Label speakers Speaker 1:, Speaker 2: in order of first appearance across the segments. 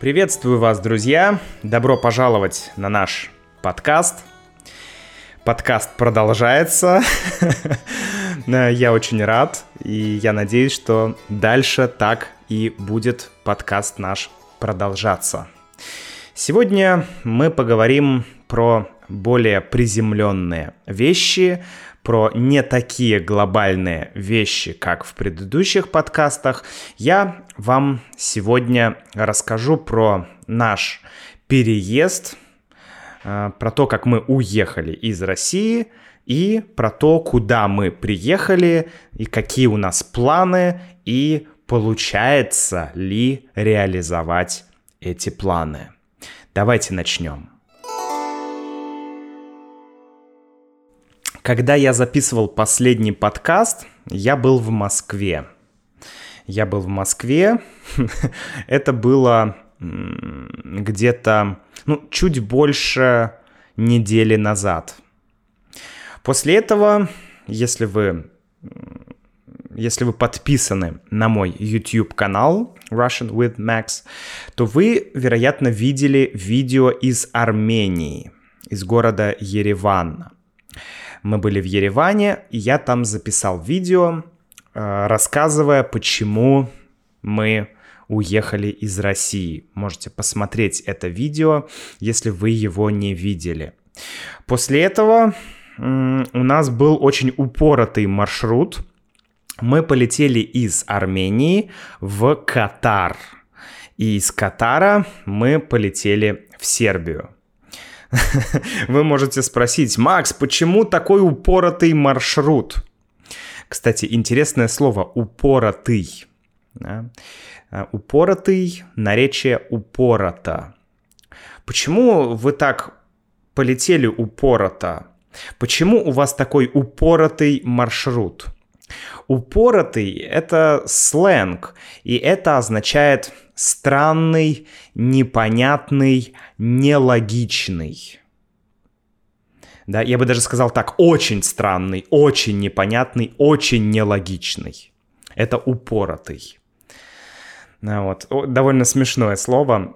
Speaker 1: Приветствую вас, друзья! Добро пожаловать на наш подкаст. Подкаст продолжается. Я очень рад, и я надеюсь, что дальше так и будет подкаст наш продолжаться. Сегодня мы поговорим про более приземленные вещи, про не такие глобальные вещи, как в предыдущих подкастах, я вам сегодня расскажу про наш переезд, э, про то, как мы уехали из России и про то, куда мы приехали и какие у нас планы и получается ли реализовать эти планы. Давайте начнем. Когда я записывал последний подкаст, я был в Москве. Я был в Москве. Это было где-то, ну, чуть больше недели назад. После этого, если вы, если вы подписаны на мой YouTube канал Russian with Max, то вы, вероятно, видели видео из Армении, из города Ереван. Мы были в Ереване, и я там записал видео, э, рассказывая, почему мы уехали из России. Можете посмотреть это видео, если вы его не видели. После этого у нас был очень упоротый маршрут. Мы полетели из Армении в Катар. И из Катара мы полетели в Сербию. Вы можете спросить, Макс, почему такой упоротый маршрут? Кстати, интересное слово «упоротый». Да? А, упоротый, наречие упорото. Почему вы так полетели упорото? Почему у вас такой упоротый маршрут? Упоротый — это сленг, и это означает странный, непонятный, нелогичный. Да, я бы даже сказал так, очень странный, очень непонятный, очень нелогичный. Это упоротый. Вот. Довольно смешное слово.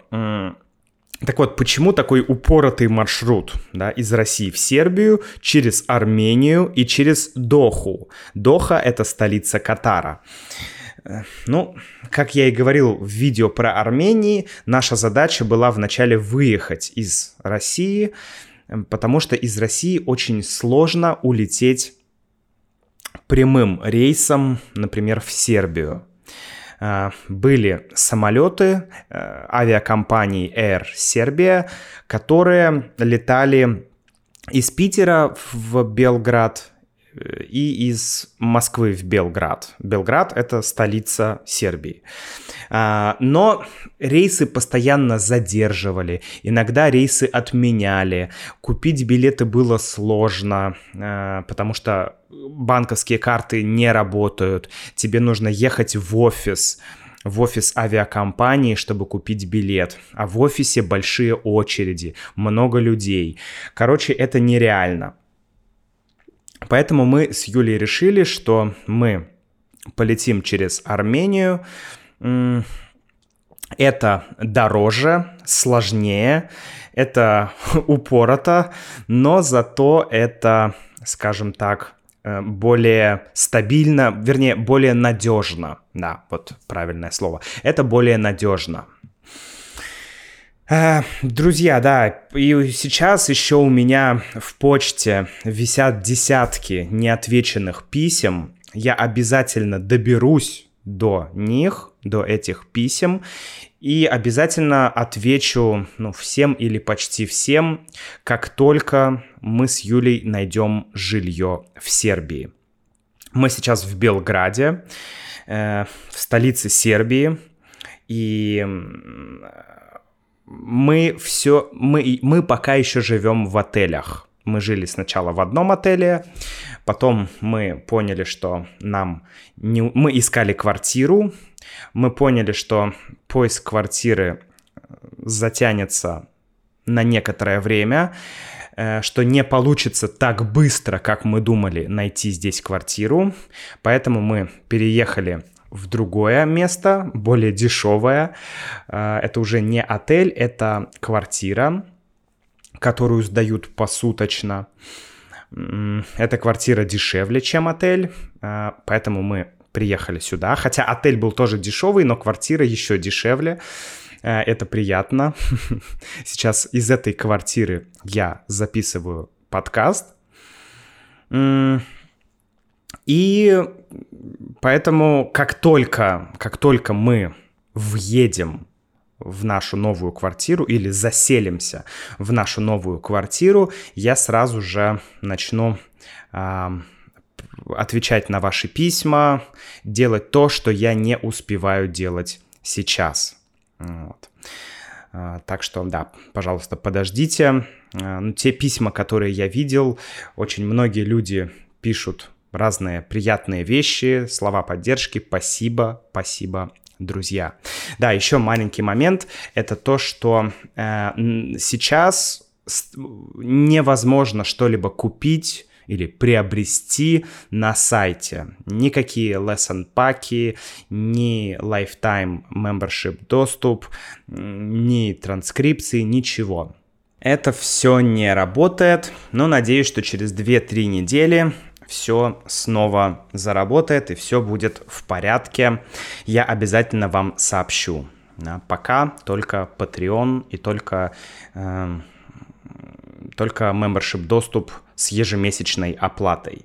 Speaker 1: Так вот, почему такой упоротый маршрут да, из России в Сербию, через Армению и через Доху? Доха — это столица Катара. Э, ну, как я и говорил в видео про Армении, наша задача была вначале выехать из России, э, потому что из России очень сложно улететь прямым рейсом, например, в Сербию. Э, были самолеты э, авиакомпании Air Serbia, которые летали из Питера в Белград и из Москвы в Белград. Белград — это столица Сербии. Но рейсы постоянно задерживали, иногда рейсы отменяли, купить билеты было сложно, потому что банковские карты не работают, тебе нужно ехать в офис, в офис авиакомпании, чтобы купить билет. А в офисе большие очереди, много людей. Короче, это нереально. Поэтому мы с Юлей решили, что мы полетим через Армению. Это дороже, сложнее, это упорото, но зато это, скажем так, Э, более стабильно, вернее, более надежно. Да, вот правильное слово. Это более надежно. Э, друзья, да, и сейчас еще у меня в почте висят десятки неотвеченных писем. Я обязательно доберусь до них, до этих писем, и обязательно отвечу ну, всем или почти всем, как только мы с Юлей найдем жилье в Сербии. Мы сейчас в Белграде, э, в столице Сербии, и мы все, мы, мы пока еще живем в отелях. Мы жили сначала в одном отеле, потом мы поняли, что нам не... мы искали квартиру, мы поняли, что поиск квартиры э, затянется на некоторое время, э, что не получится так быстро, как мы думали, найти здесь квартиру. Поэтому мы переехали в другое место, более дешевое. Э, это уже не отель, это квартира, которую сдают посуточно. Эта квартира дешевле, чем отель, э, поэтому мы приехали сюда. Хотя отель был тоже дешевый, но квартира еще дешевле. Э, это приятно. Сейчас из этой квартиры я записываю подкаст. И поэтому как только, как только мы въедем в нашу новую квартиру или заселимся в нашу новую квартиру, я сразу же начну э, отвечать на ваши письма, делать то, что я не успеваю делать сейчас. Вот. А, так что, да, пожалуйста, подождите. А, ну, те письма, которые я видел, очень многие люди пишут разные приятные вещи, слова поддержки. Спасибо, спасибо, друзья. Да, еще маленький момент. Это то, что э, сейчас невозможно что-либо купить или приобрести на сайте. Никакие lesson паки, ни lifetime membership доступ, ни транскрипции, ничего. Это все не работает, но надеюсь, что через 2-3 недели все снова заработает и все будет в порядке. Я обязательно вам сообщу. Пока только Patreon и только, э, только membership доступ с ежемесячной оплатой.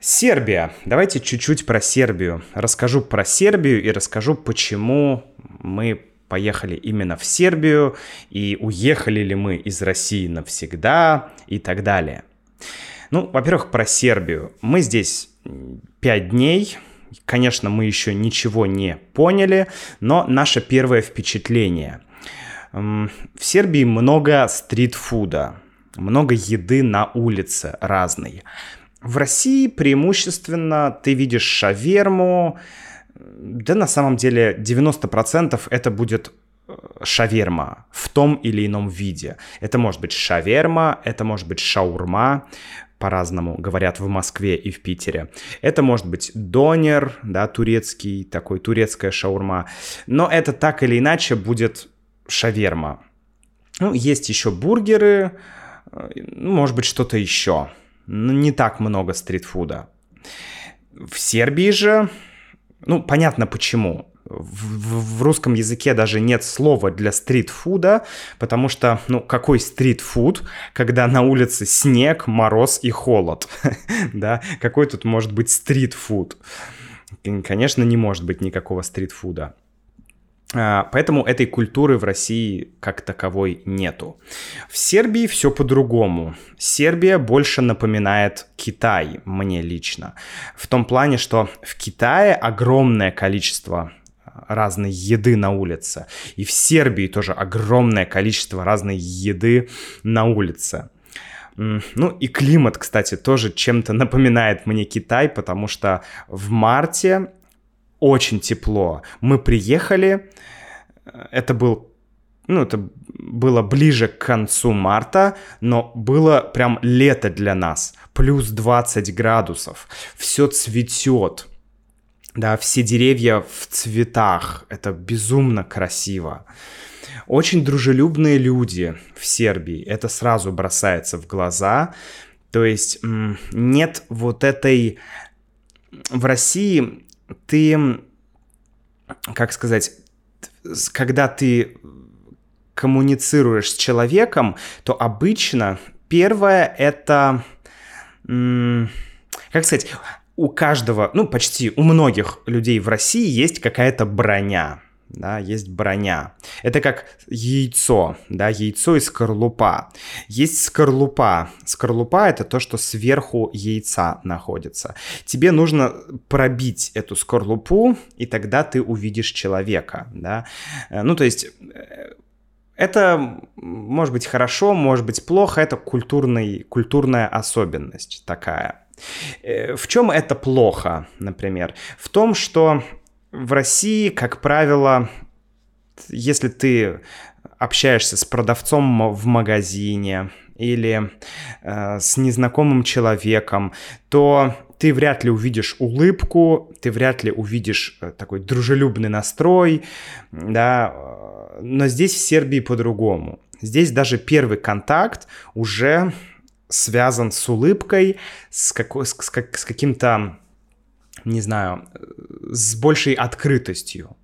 Speaker 1: Сербия. Давайте чуть-чуть про Сербию. Расскажу про Сербию и расскажу, почему мы поехали именно в Сербию и уехали ли мы из России навсегда и так далее. Ну, во-первых, про Сербию. Мы здесь 5 дней. Конечно, мы еще ничего не поняли, но наше первое впечатление. В Сербии много стритфуда много еды на улице разной. В России преимущественно ты видишь шаверму, да на самом деле 90% это будет э, шаверма в том или ином виде. Это может быть шаверма, это может быть шаурма, по-разному говорят в Москве и в Питере. Это может быть донер, да, турецкий, такой турецкая шаурма. Но это так или иначе будет шаверма. Ну, есть еще бургеры, ну, может быть, что-то еще. Но не так много стритфуда. В Сербии же, ну, понятно почему. В, в русском языке даже нет слова для стритфуда, потому что, ну, какой стритфуд, когда на улице снег, мороз и холод, да? Какой тут может быть стритфуд? Конечно, не может быть никакого стритфуда. А, поэтому этой культуры в России как таковой нету. В Сербии все по-другому. Сербия больше напоминает Китай, мне лично. В том плане, что в Китае огромное количество разной еды на улице. И в Сербии тоже огромное количество разной еды на улице. Ну и климат, кстати, тоже чем-то напоминает мне Китай, потому что в марте очень тепло. Мы приехали, это был, ну, это было ближе к концу марта, но было прям лето для нас. Плюс 20 градусов. Все цветет. Да, все деревья в цветах. Это безумно красиво. Очень дружелюбные люди в Сербии. Это сразу бросается в глаза. То есть нет вот этой... В России ты, как сказать, когда ты коммуницируешь с человеком, то обычно первое это, как сказать, у каждого, ну почти у многих людей в России есть какая-то броня да, есть броня. Это как яйцо, да, яйцо и скорлупа. Есть скорлупа. Скорлупа — это то, что сверху яйца находится. Тебе нужно пробить эту скорлупу, и тогда ты увидишь человека, да. Э, ну, то есть э, это может быть хорошо, может быть плохо, это культурный, культурная особенность такая. Э, в чем это плохо, например? В том, что в России, как правило, если ты общаешься с продавцом в магазине или э, с незнакомым человеком, то ты вряд ли увидишь улыбку, ты вряд ли увидишь э, такой дружелюбный настрой, да, но здесь в Сербии по-другому. Здесь даже первый контакт уже связан с улыбкой, с, какой, с, с, каким-то, не знаю, с большей открытостью.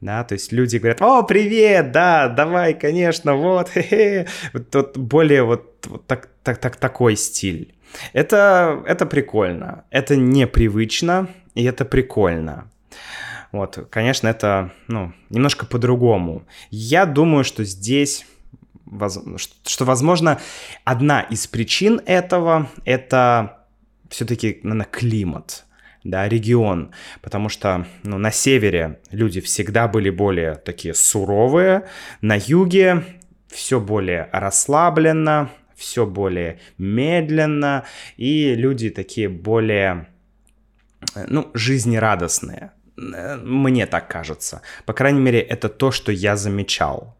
Speaker 1: Да, то есть люди говорят, о, привет, да, давай, конечно, вот, хе-хе. Вот, вот более вот, вот так, так, так, такой стиль. Это, это прикольно, это непривычно, и это прикольно. Вот, конечно, это, ну, немножко по-другому. Я думаю, что здесь, что, возможно, одна из причин этого — это все-таки, наверное, климат, да, регион, потому что, ну, на севере люди всегда были более такие суровые, на юге все более расслабленно, все более медленно, и люди такие более, ну, жизнерадостные. Мне так кажется. По крайней мере, это то, что я замечал.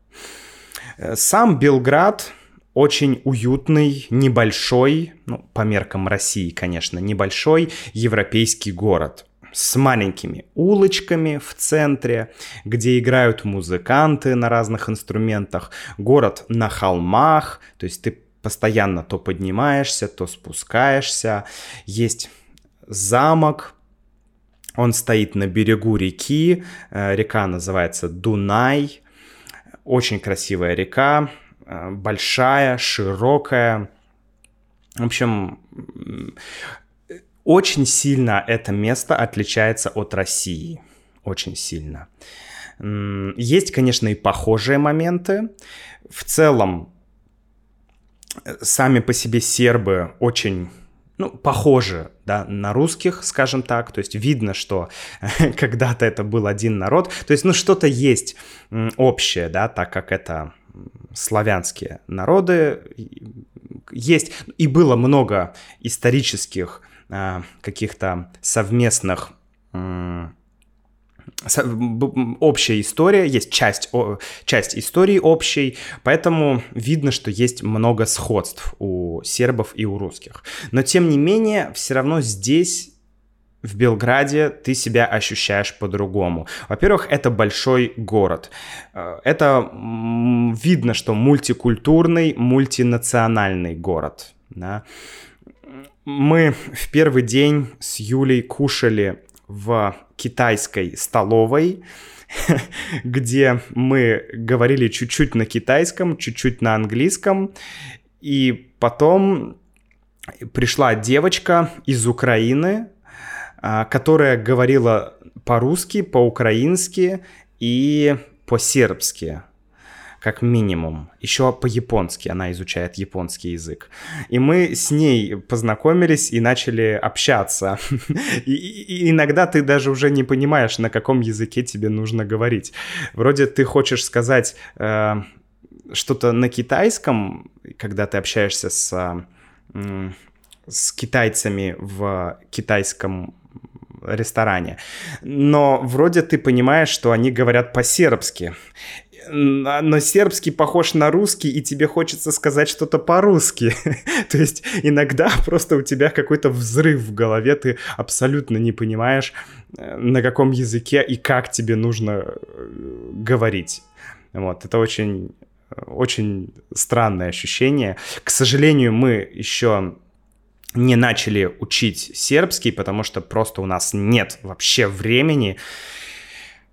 Speaker 1: Сам Белград очень уютный, небольшой, ну, по меркам России, конечно, небольшой европейский город с маленькими улочками в центре, где играют музыканты на разных инструментах, город на холмах, то есть ты постоянно то поднимаешься, то спускаешься. Есть замок, он стоит на берегу реки, э, река называется Дунай, очень красивая река, э, большая, широкая. В общем, очень сильно это место отличается от России. Очень сильно. Есть, конечно, и похожие моменты. В целом, сами по себе сербы очень ну, похожи да, на русских, скажем так. То есть видно, что когда-то это был один народ. То есть, ну, что-то есть общее, да, так как это славянские народы. Есть и было много исторических а, каких-то совместных общая история, есть часть, часть истории общей, поэтому видно, что есть много сходств у сербов и у русских. Но тем не менее, все равно здесь в Белграде ты себя ощущаешь по-другому. Во-первых, это большой город. Э, это видно, что мультикультурный, мультинациональный город. Да? Мы в первый день с Юлей кушали в китайской столовой, где мы говорили чуть-чуть на китайском, чуть-чуть на английском, и потом пришла девочка из Украины, а, которая говорила по-русски, по-украински и по-сербски как минимум. Еще по-японски она изучает японский язык. И мы с ней познакомились и начали общаться. И, и иногда ты даже уже не понимаешь, на каком языке тебе нужно говорить. Вроде ты хочешь сказать э, что-то на китайском, когда ты общаешься с, э, с китайцами в китайском ресторане. Но вроде ты понимаешь, что они говорят по-сербски но сербский похож на русский, и тебе хочется сказать что-то по-русски. То есть иногда просто у тебя какой-то взрыв в голове, ты абсолютно не понимаешь, э, на каком языке и как тебе нужно э, говорить. Вот, это очень, очень странное ощущение. К сожалению, мы еще не начали учить сербский, потому что просто у нас нет вообще времени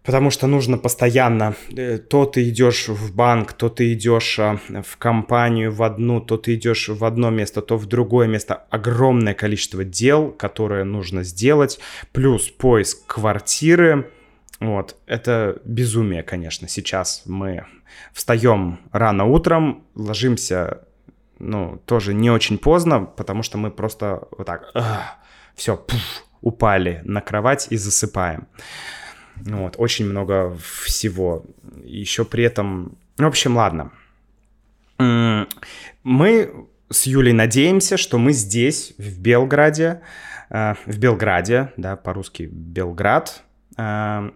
Speaker 1: потому что нужно постоянно, э, то ты идешь в банк, то ты идешь а, в компанию в одну, то ты идешь в одно место, то в другое место. Огромное количество дел, которые нужно сделать, плюс поиск квартиры. Вот, это безумие, конечно. Сейчас мы встаем рано утром, ложимся, ну, тоже не очень поздно, потому что мы просто вот так, все, пуф, упали на кровать и засыпаем. Вот, очень много всего. Еще при этом... В общем, ладно. Мы с Юлей надеемся, что мы здесь, в Белграде, э, в Белграде, да, по-русски Белград, э,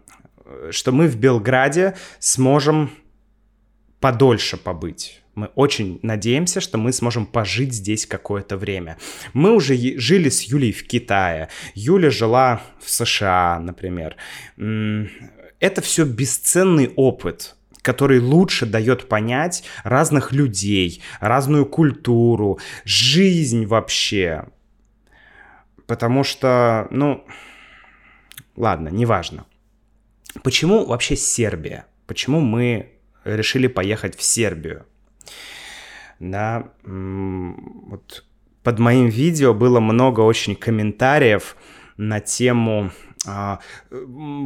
Speaker 1: что мы в Белграде сможем подольше побыть. Мы очень надеемся, что мы сможем пожить здесь какое-то время. Мы уже жили с Юлей в Китае. Юля жила в США, например. Это все бесценный опыт который лучше дает понять разных людей, разную культуру, жизнь вообще. Потому что, ну, ладно, неважно. Почему вообще Сербия? Почему мы решили поехать в Сербию? Да, вот под моим видео было много очень комментариев на тему а,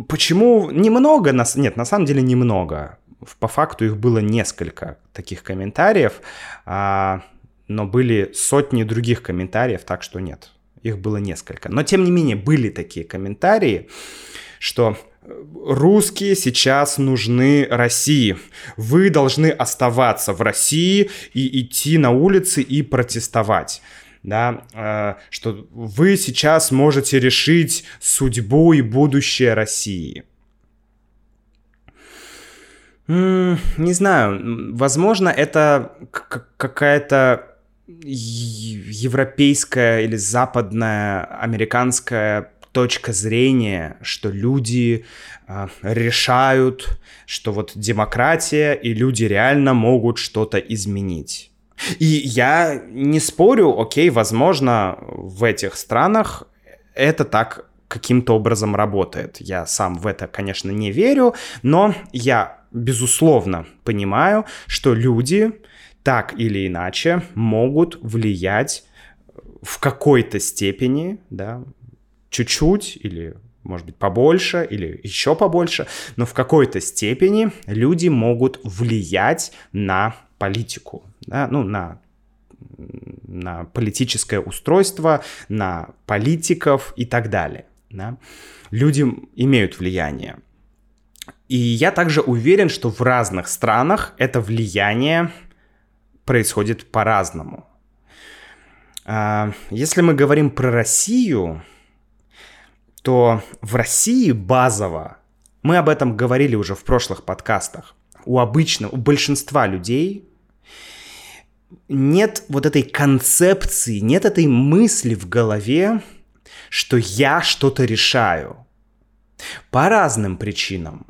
Speaker 1: почему немного, нет, на самом деле немного. По факту их было несколько таких комментариев, а, но были сотни других комментариев, так что нет, их было несколько. Но тем не менее были такие комментарии, что русские сейчас нужны России. Вы должны оставаться в России и идти на улицы и протестовать. Да, э, что вы сейчас можете решить судьбу и будущее России. Не знаю, возможно, это какая-то европейская или западная, американская точка зрения, что люди э, решают, что вот демократия и люди реально могут что-то изменить. И я не спорю, окей, возможно, в этих странах это так каким-то образом работает. Я сам в это, конечно, не верю, но я, безусловно, понимаю, что люди так или иначе могут влиять в какой-то степени, да, чуть-чуть или может быть, побольше или еще побольше, но в какой-то степени люди могут влиять на политику, да, ну, на, на политическое устройство, на политиков и так далее. Да. Люди имеют влияние. И я также уверен, что в разных странах это влияние происходит по-разному. А, если мы говорим про Россию, то в России базово, мы об этом говорили уже в прошлых подкастах, у обычного, у большинства людей нет вот этой концепции, нет этой мысли в голове, что я что-то решаю. По разным причинам.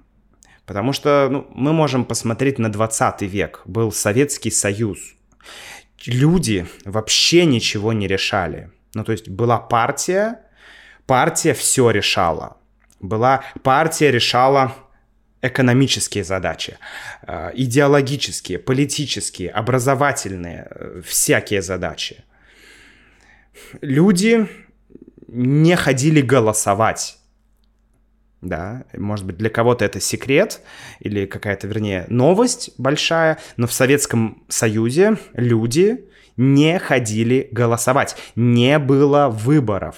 Speaker 1: Потому что ну, мы можем посмотреть на 20 век. Был Советский Союз. Люди вообще ничего не решали. Ну, то есть была партия, партия все решала. Была партия решала экономические задачи, э, идеологические, политические, образовательные, э, всякие задачи. Люди не ходили голосовать. Да, может быть, для кого-то это секрет или какая-то, вернее, новость большая, но в Советском Союзе люди не ходили голосовать, не было выборов.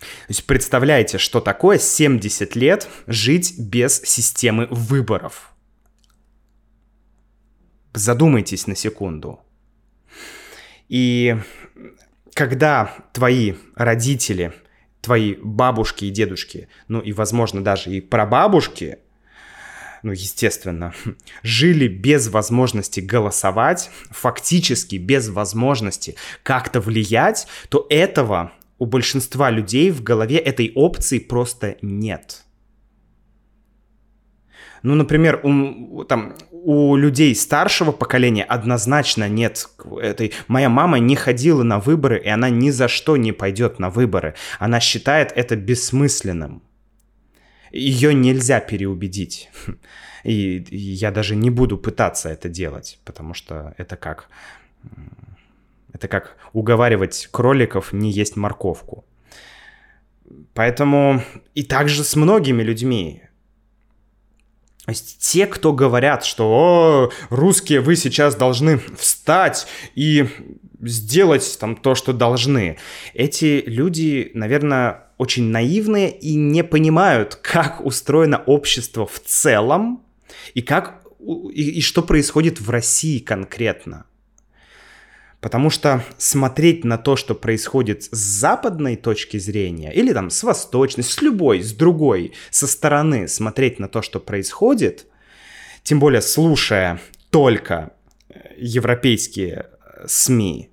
Speaker 1: То есть представляете, что такое 70 лет жить без системы выборов. Задумайтесь на секунду. И когда твои родители, твои бабушки и дедушки, ну и, возможно, даже и прабабушки, ну, естественно, жили без возможности голосовать, фактически без возможности как-то влиять, то этого у большинства людей в голове этой опции просто нет. Ну, например, у, там, у людей старшего поколения однозначно нет этой... Моя мама не ходила на выборы, и она ни за что не пойдет на выборы. Она считает это бессмысленным. Ее нельзя переубедить. И, и я даже не буду пытаться это делать, потому что это как это как уговаривать кроликов не есть морковку. Поэтому и также с многими людьми. То есть те, кто говорят, что О, русские, вы сейчас должны встать и сделать там то, что должны. Эти люди, наверное, очень наивные и не понимают, как устроено общество в целом и как и, и что происходит в России конкретно. Потому что смотреть на то, что происходит с западной точки зрения, или там с восточной, с любой, с другой, со стороны смотреть на то, что происходит, тем более слушая только европейские СМИ,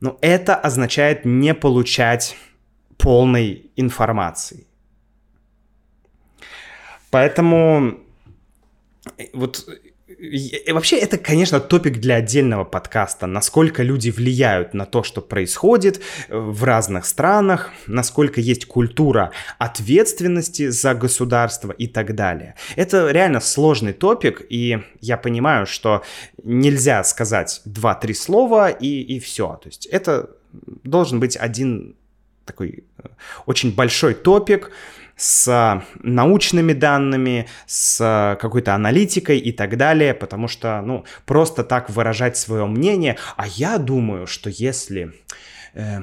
Speaker 1: но это означает не получать полной информации. Поэтому вот и вообще это, конечно, топик для отдельного подкаста, насколько люди влияют на то, что происходит э, в разных странах, насколько есть культура ответственности за государство и так далее. Это реально сложный топик, и я понимаю, что нельзя сказать два-три слова и, и все. То есть это должен быть один такой э, очень большой топик, с научными данными, с какой-то аналитикой и так далее, потому что, ну, просто так выражать свое мнение, а я думаю, что если... Э,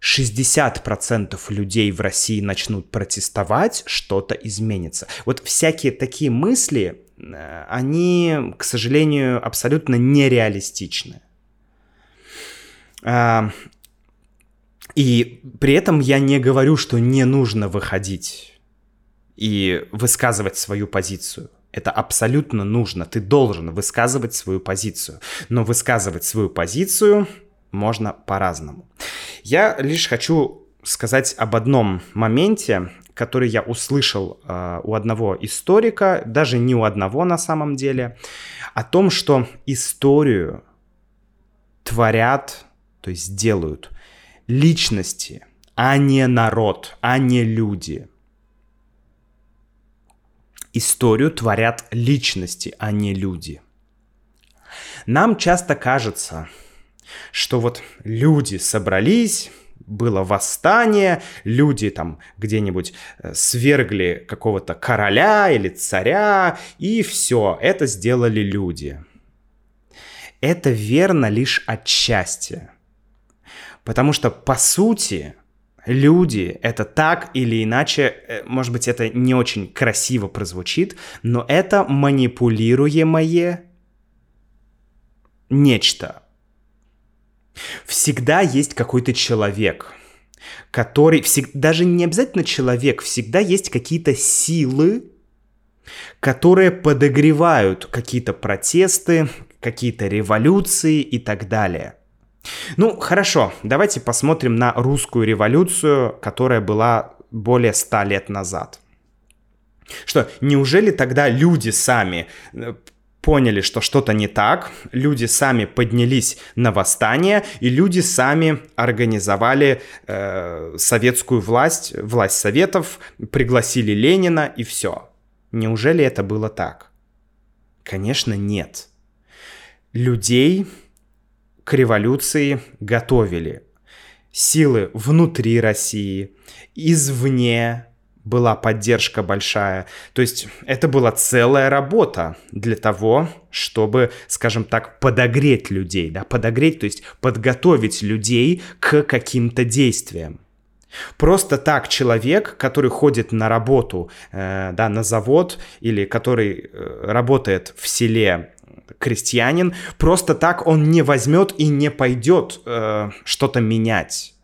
Speaker 1: 60% людей в России начнут протестовать, что-то изменится. Вот всякие такие мысли, э, они, к сожалению, абсолютно нереалистичны. И при этом я не говорю, что не нужно выходить и высказывать свою позицию. Это абсолютно нужно. Ты должен высказывать свою позицию. Но высказывать свою позицию можно по-разному. Я лишь хочу сказать об одном моменте, который я услышал э, у одного историка, даже не у одного на самом деле, о том, что историю творят, то есть делают личности, а не народ, а не люди. Историю творят личности, а не люди. Нам часто кажется, что вот люди собрались, было восстание, люди там где-нибудь э, свергли какого-то короля или царя, и все, это сделали люди. Это верно лишь отчасти. Потому что, по сути, люди — это так или иначе, э, может быть, это не очень красиво прозвучит, но это манипулируемое нечто. Всегда есть какой-то человек, который... Всег... Даже не обязательно человек, всегда есть какие-то силы, которые подогревают какие-то протесты, какие-то революции и так далее. Ну, хорошо, давайте посмотрим на русскую революцию, которая была более ста лет назад. Что, неужели тогда люди сами э, поняли, что что-то не так, люди сами поднялись на восстание, и люди сами организовали э, советскую власть, власть советов, пригласили Ленина и все. Неужели это было так? Конечно, нет. Людей к революции готовили. Силы внутри России, извне была поддержка большая. То есть это была целая работа для того, чтобы, скажем так, подогреть людей, да, подогреть, то есть подготовить людей к каким-то действиям. Просто так человек, который ходит на работу, э, да, на завод или который э, работает в селе крестьянин, просто так он не возьмет и не пойдет э, что-то менять.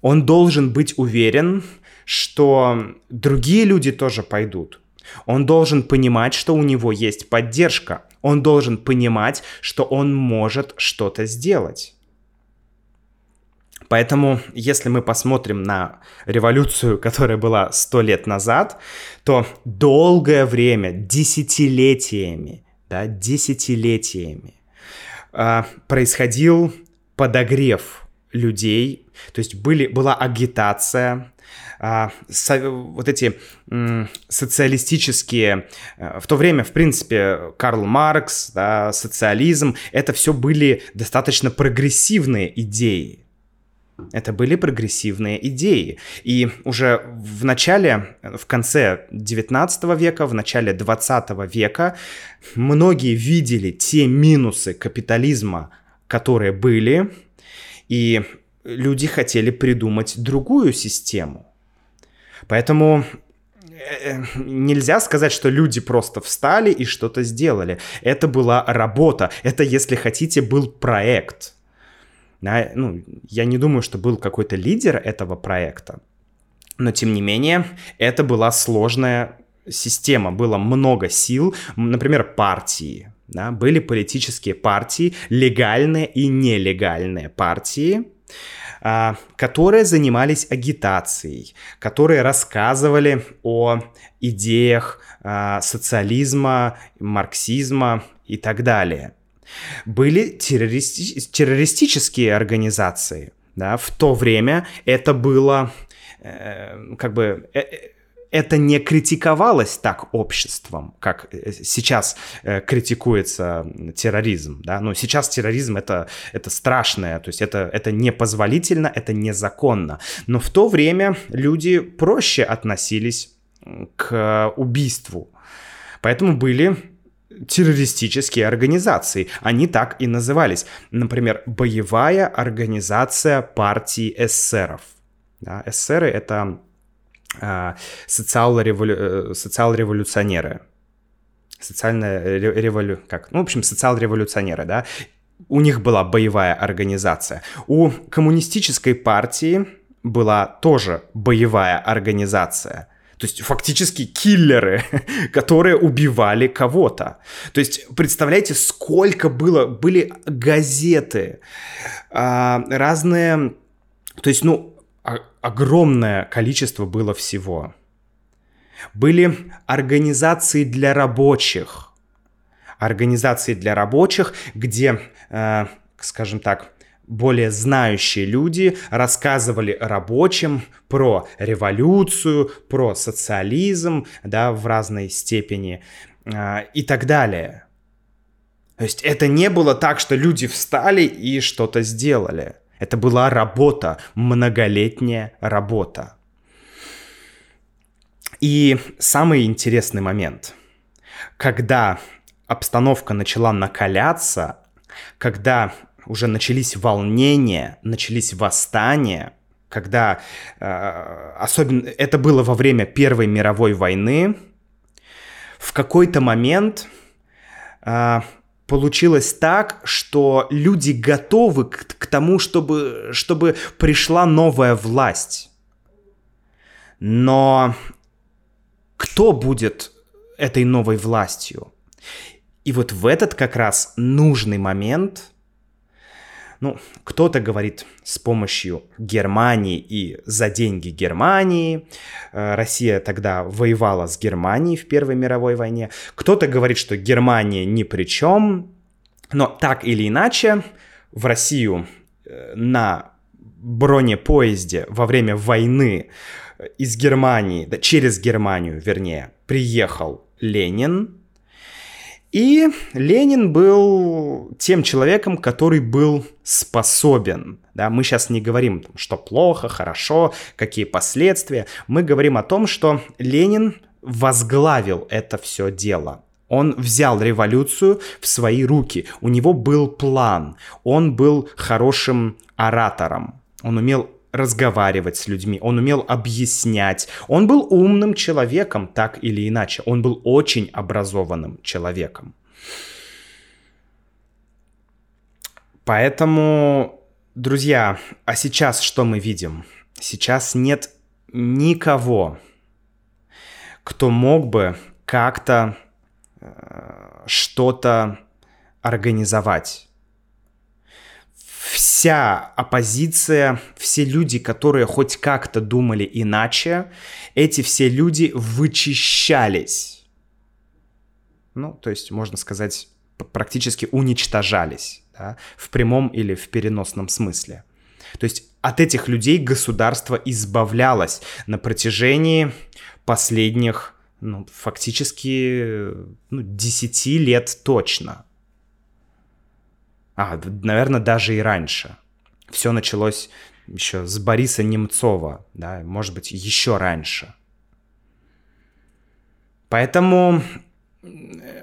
Speaker 1: Он должен быть уверен, что другие люди тоже пойдут. Он должен понимать, что у него есть поддержка. Он должен понимать, что он может что-то сделать. Поэтому, если мы посмотрим на революцию, которая была сто лет назад, то долгое время, десятилетиями да, десятилетиями а, происходил подогрев людей, то есть были, была агитация, а, со, вот эти м, социалистические, а, в то время, в принципе, Карл Маркс, да, социализм, это все были достаточно прогрессивные идеи. Это были прогрессивные идеи. И уже в начале, в конце 19 века, в начале 20 века многие видели те минусы капитализма, которые были, и люди хотели придумать другую систему. Поэтому э, нельзя сказать, что люди просто встали и что-то сделали. Это была работа. Это, если хотите, был проект. Да, ну, я не думаю, что был какой-то лидер этого проекта, но тем не менее это была сложная система, было много сил, например, партии, да, были политические партии, легальные и нелегальные партии, а, которые занимались агитацией, которые рассказывали о идеях а, социализма, марксизма и так далее. Были террористи- террористические организации. Да, в то время это было э, как бы э, это не критиковалось так обществом, как э, сейчас э, критикуется терроризм, да, но сейчас терроризм это, это страшное, то есть это, это непозволительно, это незаконно, но в то время люди проще относились к убийству, поэтому были террористические организации. Они так и назывались. Например, боевая организация партии эсеров. Да, эсеры — это а, социал-револю... Э, социал-революционеры. Социальная револю... Как? Ну, в общем, социал-революционеры, да. У них была боевая организация. У коммунистической партии была тоже боевая организация. То есть фактически киллеры, которые убивали кого-то. То есть представляете, сколько было, были газеты, а, разные, то есть, ну, огромное количество было всего. Были организации для рабочих. Организации для рабочих, где, э, скажем так, более знающие люди рассказывали рабочим про революцию, про социализм, да, в разной степени э, и так далее. То есть это не было так, что люди встали и что-то сделали. Это была работа, многолетняя работа. И самый интересный момент, когда обстановка начала накаляться, когда уже начались волнения, начались восстания, когда э, особенно это было во время Первой мировой войны, в какой-то момент э, получилось так, что люди готовы к, к тому, чтобы, чтобы пришла новая власть. Но кто будет этой новой властью? И вот в этот как раз нужный момент, ну, кто-то говорит с помощью Германии и за деньги Германии. Э, Россия тогда воевала с Германией в Первой мировой войне. Кто-то говорит, что Германия ни при чем. Но так или иначе, в Россию э, на бронепоезде во время войны э, из Германии, да, через Германию, вернее, приехал Ленин, и Ленин был тем человеком, который был способен. Да, мы сейчас не говорим, что плохо, хорошо, какие последствия. Мы говорим о том, что Ленин возглавил это все дело. Он взял революцию в свои руки. У него был план. Он был хорошим оратором. Он умел разговаривать с людьми, он умел объяснять. Он был умным человеком, так или иначе. Он был очень образованным человеком. Поэтому, друзья, а сейчас что мы видим? Сейчас нет никого, кто мог бы как-то э, что-то организовать вся оппозиция, все люди, которые хоть как-то думали иначе, эти все люди вычищались. Ну, то есть, можно сказать, практически уничтожались, да, в прямом или в переносном смысле. То есть от этих людей государство избавлялось на протяжении последних, ну, фактически, ну, 10 лет точно. А, наверное, даже и раньше. Все началось еще с Бориса Немцова, да, может быть, еще раньше. Поэтому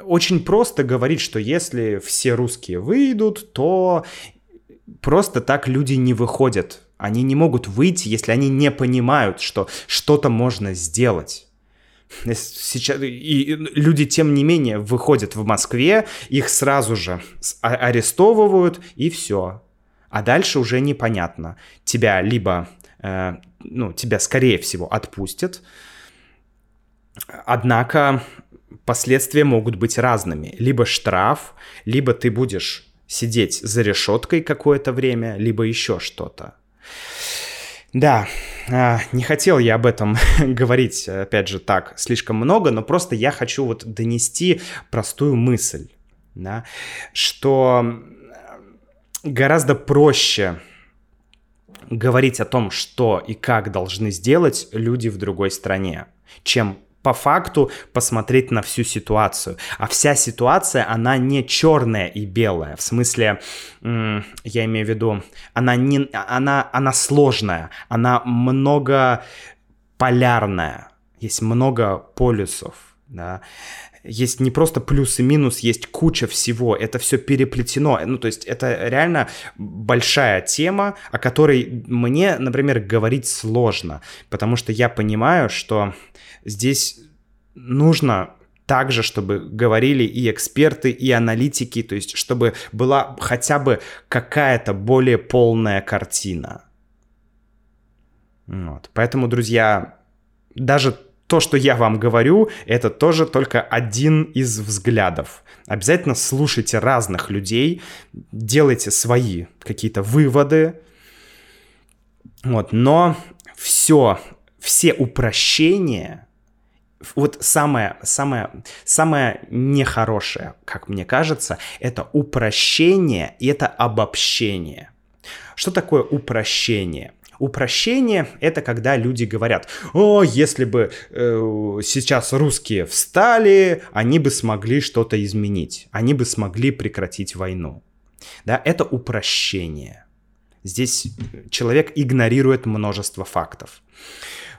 Speaker 1: очень просто говорить, что если все русские выйдут, то просто так люди не выходят. Они не могут выйти, если они не понимают, что что-то можно сделать. Сейчас, и люди, тем не менее, выходят в Москве, их сразу же а, арестовывают, и все. А дальше уже непонятно. Тебя либо, э, ну, тебя, скорее всего, отпустят, однако последствия могут быть разными. Либо штраф, либо ты будешь сидеть за решеткой какое-то время, либо еще что-то. Да, а, не хотел я об этом говорить, опять же, так слишком много, но просто я хочу вот донести простую мысль, да, что гораздо проще говорить о том, что и как должны сделать люди в другой стране, чем по факту посмотреть на всю ситуацию. А вся ситуация, она не черная и белая. В смысле, я имею в виду, она, не, она, она сложная, она много полярная. Есть много полюсов. Да? Есть не просто плюс и минус, есть куча всего, это все переплетено, ну, то есть это реально большая тема, о которой мне, например, говорить сложно, потому что я понимаю, что здесь нужно также, чтобы говорили и эксперты, и аналитики, то есть чтобы была хотя бы какая-то более полная картина. Вот. Поэтому, друзья, даже то, что я вам говорю, это тоже только один из взглядов. Обязательно слушайте разных людей, делайте свои какие-то выводы. Вот. Но все, все упрощения, вот самое, самое, самое нехорошее, как мне кажется, это упрощение и это обобщение. Что такое упрощение? Упрощение — это когда люди говорят, о, если бы э, сейчас русские встали, они бы смогли что-то изменить, они бы смогли прекратить войну. Да, это упрощение. Здесь человек игнорирует множество фактов.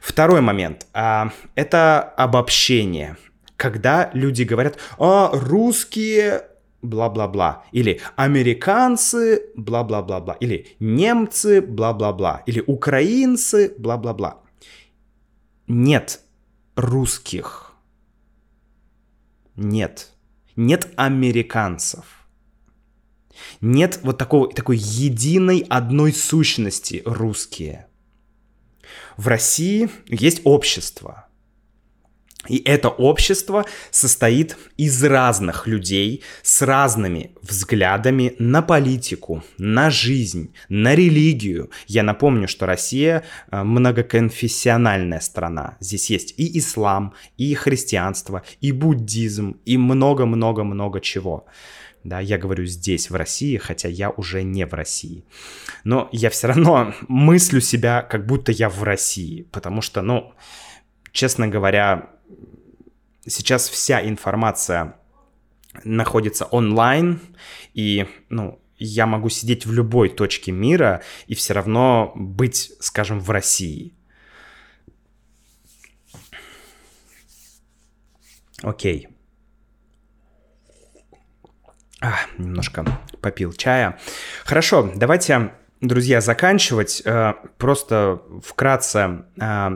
Speaker 1: Второй момент а, — это обобщение. Когда люди говорят, а русские бла-бла-бла, или американцы, бла-бла-бла-бла, или немцы, бла-бла-бла, или украинцы, бла-бла-бла. Нет русских. Нет. Нет американцев. Нет вот такого, такой единой одной сущности русские. В России есть общество – и это общество состоит из разных людей с разными взглядами на политику, на жизнь, на религию. Я напомню, что Россия э, многоконфессиональная страна. Здесь есть и ислам, и христианство, и буддизм, и много-много-много чего. Да, я говорю здесь, в России, хотя я уже не в России. Но я все равно мыслю себя, как будто я в России, потому что, ну, честно говоря, сейчас вся информация находится онлайн, и, ну, я могу сидеть в любой точке мира и все равно быть, скажем, в России. Окей. А, немножко попил чая. Хорошо, давайте, друзья, заканчивать. Э, просто вкратце э,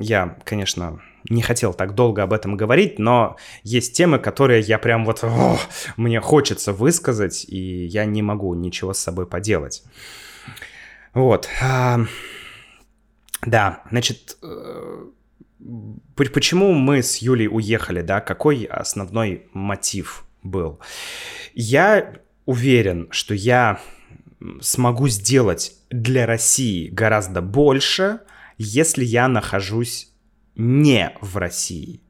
Speaker 1: я, конечно, не хотел так долго об этом говорить, но есть темы, которые я прям вот, о, мне хочется высказать, и я не могу ничего с собой поделать. Вот. Да, значит, э, почему мы с Юлей уехали, да, какой основной мотив был? Я уверен, что я смогу сделать для России гораздо больше, если я нахожусь не в России.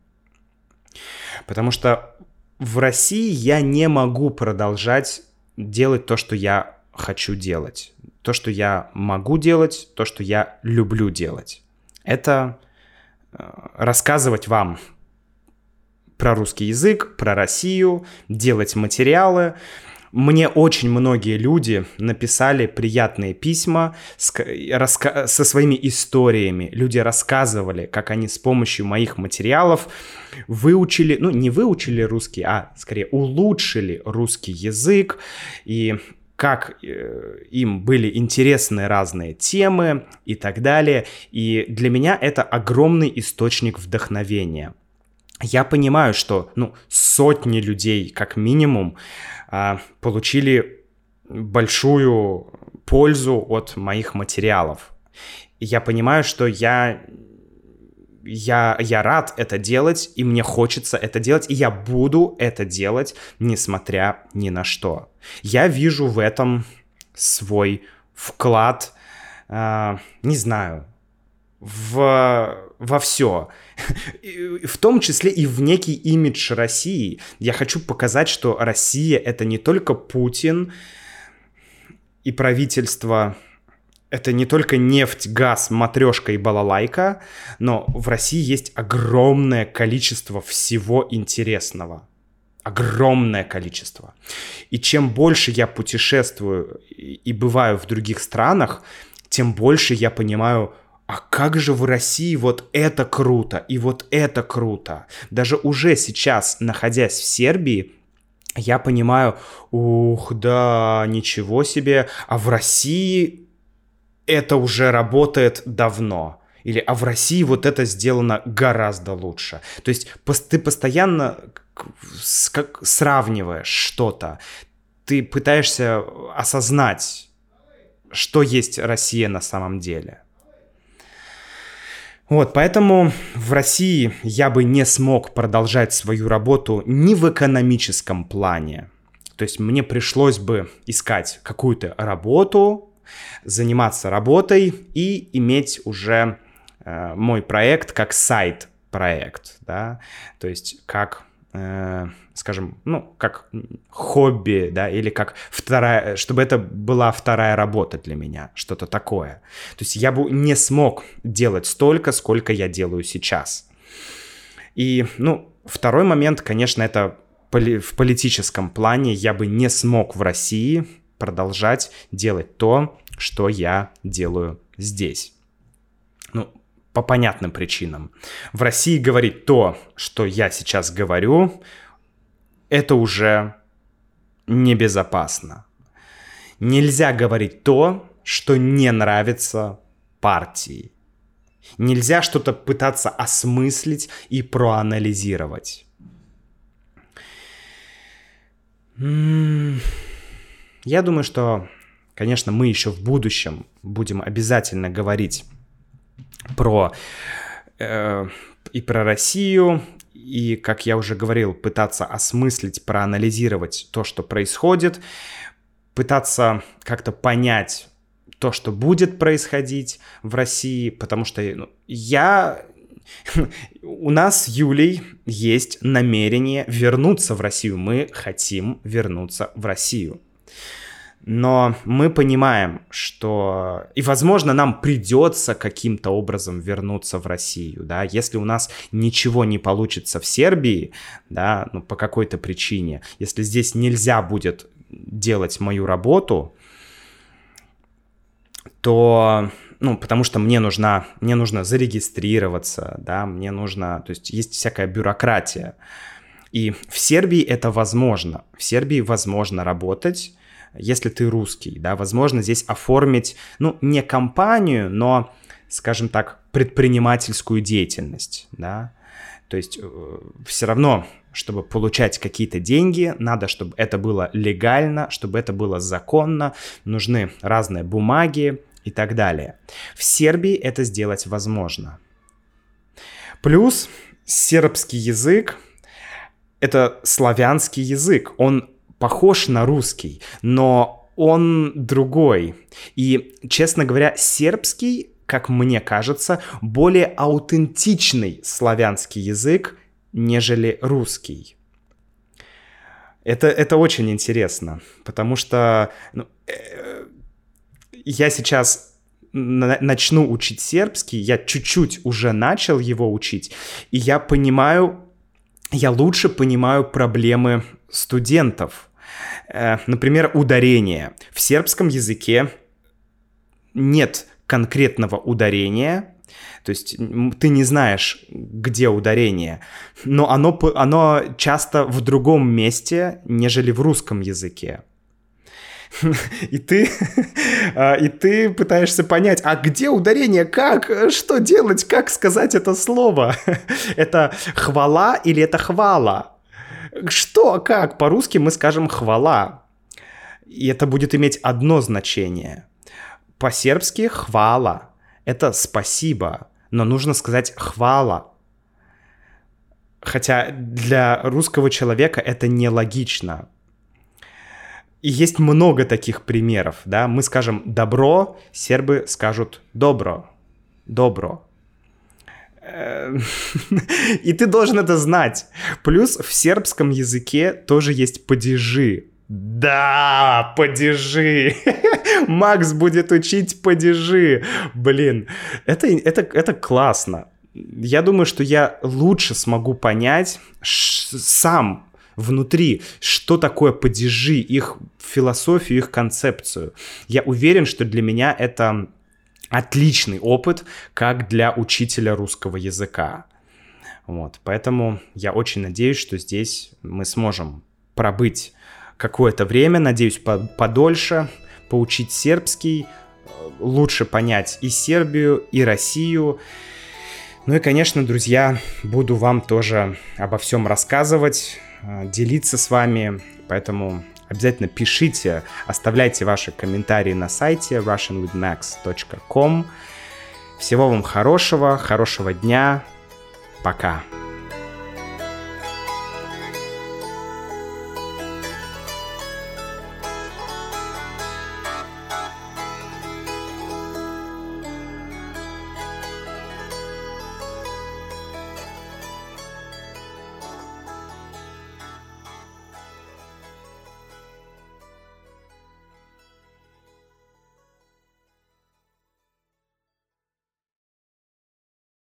Speaker 1: Потому что в России я не могу продолжать делать то, что я хочу делать. То, что я могу делать, то, что я люблю делать. Это э, рассказывать вам про русский язык, про Россию, делать материалы, мне очень многие люди написали приятные письма с, раска, со своими историями. Люди рассказывали, как они с помощью моих материалов выучили, ну не выучили русский, а скорее улучшили русский язык и как э, им были интересны разные темы и так далее. И для меня это огромный источник вдохновения. Я понимаю, что ну, сотни людей, как минимум, а, получили большую пользу от моих материалов. Я понимаю, что я я, я рад это делать, и мне хочется это делать, и я буду это делать, несмотря ни на что. Я вижу в этом свой вклад, э, не знаю, в, во все. В том числе и в некий имидж России. Я хочу показать, что Россия это не только Путин и правительство это не только нефть, газ, матрешка и балалайка, но в России есть огромное количество всего интересного. Огромное количество. И чем больше я путешествую и бываю в других странах, тем больше я понимаю, а как же в России вот это круто и вот это круто. Даже уже сейчас, находясь в Сербии, я понимаю, ух, да, ничего себе, а в России это уже работает давно. Или а в России вот это сделано гораздо лучше. То есть ты постоянно сравниваешь что-то. Ты пытаешься осознать, что есть Россия на самом деле. Вот, поэтому в России я бы не смог продолжать свою работу ни в экономическом плане. То есть мне пришлось бы искать какую-то работу, заниматься работой и иметь уже э, мой проект как сайт-проект, да, то есть как скажем, ну, как хобби, да, или как вторая, чтобы это была вторая работа для меня, что-то такое. То есть я бы не смог делать столько, сколько я делаю сейчас. И, ну, второй момент, конечно, это в политическом плане я бы не смог в России продолжать делать то, что я делаю здесь. Ну, по понятным причинам. В России говорить то, что я сейчас говорю, это уже небезопасно. Нельзя говорить то, что не нравится партии. Нельзя что-то пытаться осмыслить и проанализировать. Я думаю, что, конечно, мы еще в будущем будем обязательно говорить про э, и про Россию, и, как я уже говорил, пытаться осмыслить, проанализировать то, что происходит, пытаться как-то понять то, что будет происходить в России, потому что ну, я у нас с Юлей есть намерение вернуться в Россию. Мы хотим вернуться в Россию. Но мы понимаем, что... И, возможно, нам придется каким-то образом вернуться в Россию, да, если у нас ничего не получится в Сербии, да, ну, по какой-то причине, если здесь нельзя будет делать мою работу, то, ну, потому что мне нужна, мне нужно зарегистрироваться, да, мне нужно, то есть есть всякая бюрократия. И в Сербии это возможно. В Сербии возможно работать, если ты русский, да, возможно здесь оформить, ну, не компанию, но, скажем так, предпринимательскую деятельность, да, то есть э, все равно, чтобы получать какие-то деньги, надо, чтобы это было легально, чтобы это было законно, нужны разные бумаги и так далее. В Сербии это сделать возможно. Плюс сербский язык — это славянский язык, он похож на русский, но он другой. И, честно говоря, сербский, как мне кажется, более аутентичный славянский язык, нежели русский. Это, это очень интересно, потому что ну, э, я сейчас начну учить сербский, я чуть-чуть уже начал его учить, и я понимаю, я лучше понимаю проблемы студентов, Э, например, ударение. В сербском языке нет конкретного ударения, то есть ты не знаешь, где ударение, но оно, оно часто в другом месте, нежели в русском языке. И ты, а, и ты пытаешься понять, а где ударение, как, что делать, как сказать это слово? Это хвала или это хвала? Что, как? По-русски мы скажем «хвала». И это будет иметь одно значение. По-сербски «хвала» — это «спасибо». но нужно сказать хвала. Хотя для русского человека это нелогично. И есть много таких примеров, да. Мы скажем «добро», сербы скажут «добро», «добро». Эм, и ты должен это знать. Плюс в сербском языке тоже есть падежи. Да, падежи. Макс будет учить падежи. Блин, это, это, это классно. Я думаю, что я лучше смогу понять сам внутри, что такое падежи, их философию, их концепцию. Я уверен, что для меня это отличный опыт, как для учителя русского языка. Вот, поэтому я очень надеюсь, что здесь мы сможем пробыть какое-то время, надеюсь, по подольше, поучить сербский, лучше понять и Сербию, и Россию. Ну и, конечно, друзья, буду вам тоже обо всем рассказывать, э, делиться с вами, поэтому Обязательно пишите, оставляйте ваши комментарии на сайте russianwithmax.com. Всего вам хорошего, хорошего дня. Пока.